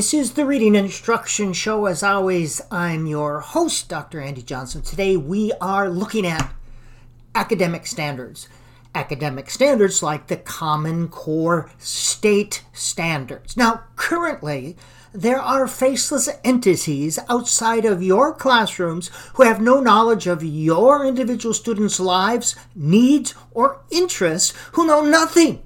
This is the Reading Instruction Show. As always, I'm your host, Dr. Andy Johnson. Today we are looking at academic standards. Academic standards like the Common Core State Standards. Now, currently, there are faceless entities outside of your classrooms who have no knowledge of your individual students' lives, needs, or interests, who know nothing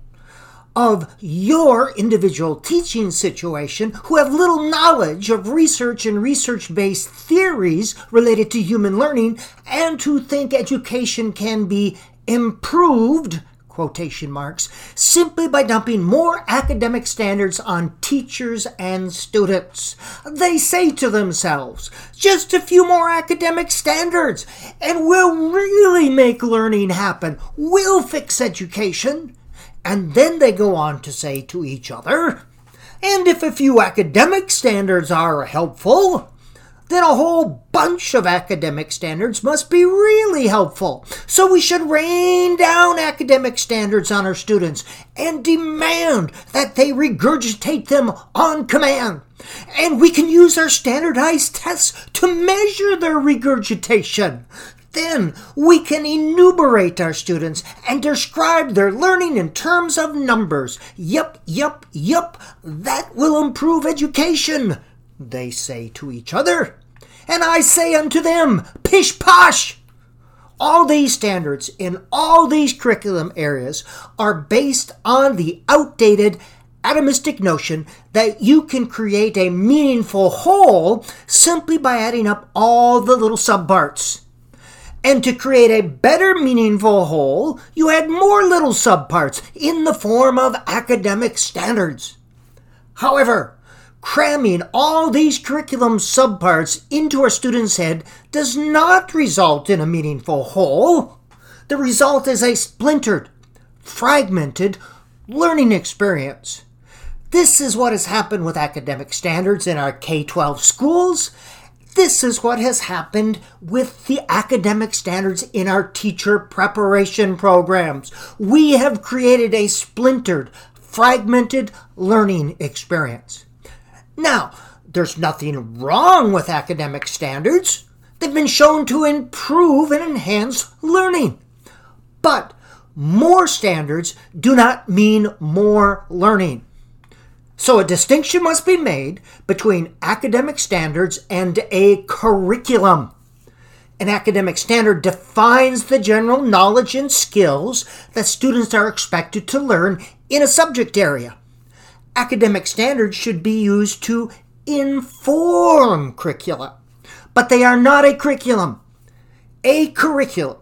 of your individual teaching situation who have little knowledge of research and research based theories related to human learning and who think education can be improved quotation marks simply by dumping more academic standards on teachers and students. They say to themselves just a few more academic standards and we'll really make learning happen. We'll fix education and then they go on to say to each other, and if a few academic standards are helpful, then a whole bunch of academic standards must be really helpful. So we should rain down academic standards on our students and demand that they regurgitate them on command. And we can use our standardized tests to measure their regurgitation. Then we can enumerate our students and describe their learning in terms of numbers. Yup, yup, yup, that will improve education, they say to each other. And I say unto them, pish posh! All these standards in all these curriculum areas are based on the outdated atomistic notion that you can create a meaningful whole simply by adding up all the little subparts. And to create a better meaningful whole, you add more little subparts in the form of academic standards. However, cramming all these curriculum subparts into a student's head does not result in a meaningful whole. The result is a splintered, fragmented learning experience. This is what has happened with academic standards in our K 12 schools this is what has happened with the academic standards in our teacher preparation programs. We have created a splintered, fragmented learning experience. Now, there's nothing wrong with academic standards. They've been shown to improve and enhance learning. But more standards do not mean more learning. So a distinction must be made between academic standards and a curriculum. An academic standard defines the general knowledge and skills that students are expected to learn in a subject area. Academic standards should be used to inform curricula, but they are not a curriculum. A curriculum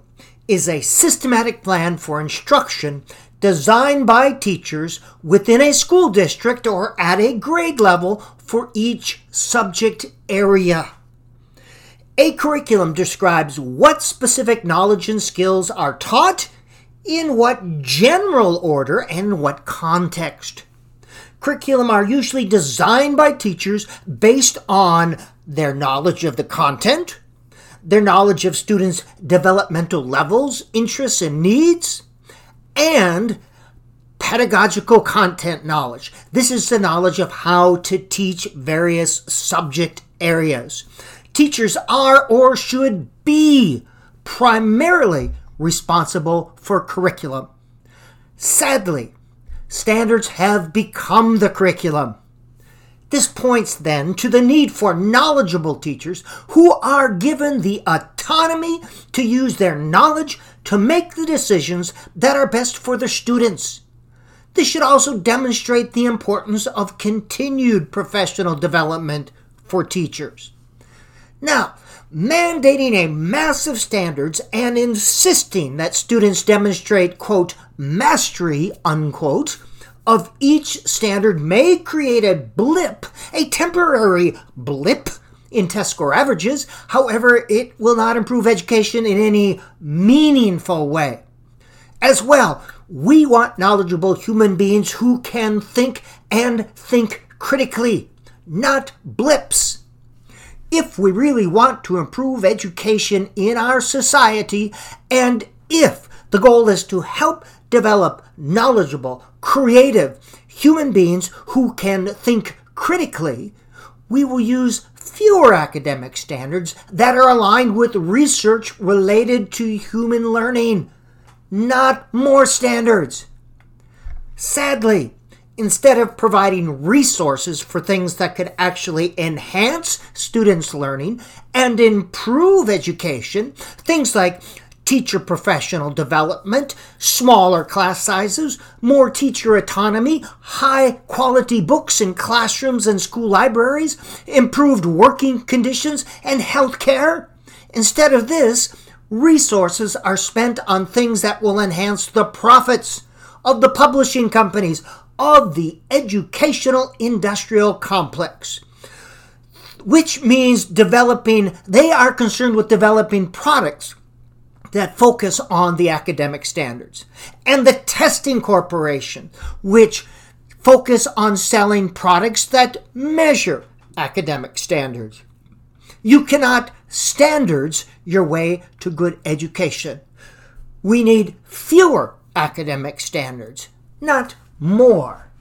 is a systematic plan for instruction designed by teachers within a school district or at a grade level for each subject area. A curriculum describes what specific knowledge and skills are taught, in what general order, and what context. Curriculum are usually designed by teachers based on their knowledge of the content, their knowledge of students' developmental levels, interests, and needs, and pedagogical content knowledge. This is the knowledge of how to teach various subject areas. Teachers are or should be primarily responsible for curriculum. Sadly, standards have become the curriculum. This points then to the need for knowledgeable teachers who are given the autonomy to use their knowledge to make the decisions that are best for their students. This should also demonstrate the importance of continued professional development for teachers. Now, mandating a massive standards and insisting that students demonstrate, quote, mastery, unquote, of each standard may create a blip, a temporary blip in test score averages. However, it will not improve education in any meaningful way. As well, we want knowledgeable human beings who can think and think critically, not blips. If we really want to improve education in our society, and if the goal is to help develop knowledgeable, creative human beings who can think critically, we will use fewer academic standards that are aligned with research related to human learning, not more standards. Sadly, instead of providing resources for things that could actually enhance students' learning and improve education, things like teacher professional development, smaller class sizes, more teacher autonomy, high quality books in classrooms and school libraries, improved working conditions, and health care. Instead of this, resources are spent on things that will enhance the profits of the publishing companies, of the educational industrial complex which means developing, they are concerned with developing products that focus on the academic standards, and the Testing Corporation, which focus on selling products that measure academic standards. You cannot standards your way to good education. We need fewer academic standards, not more.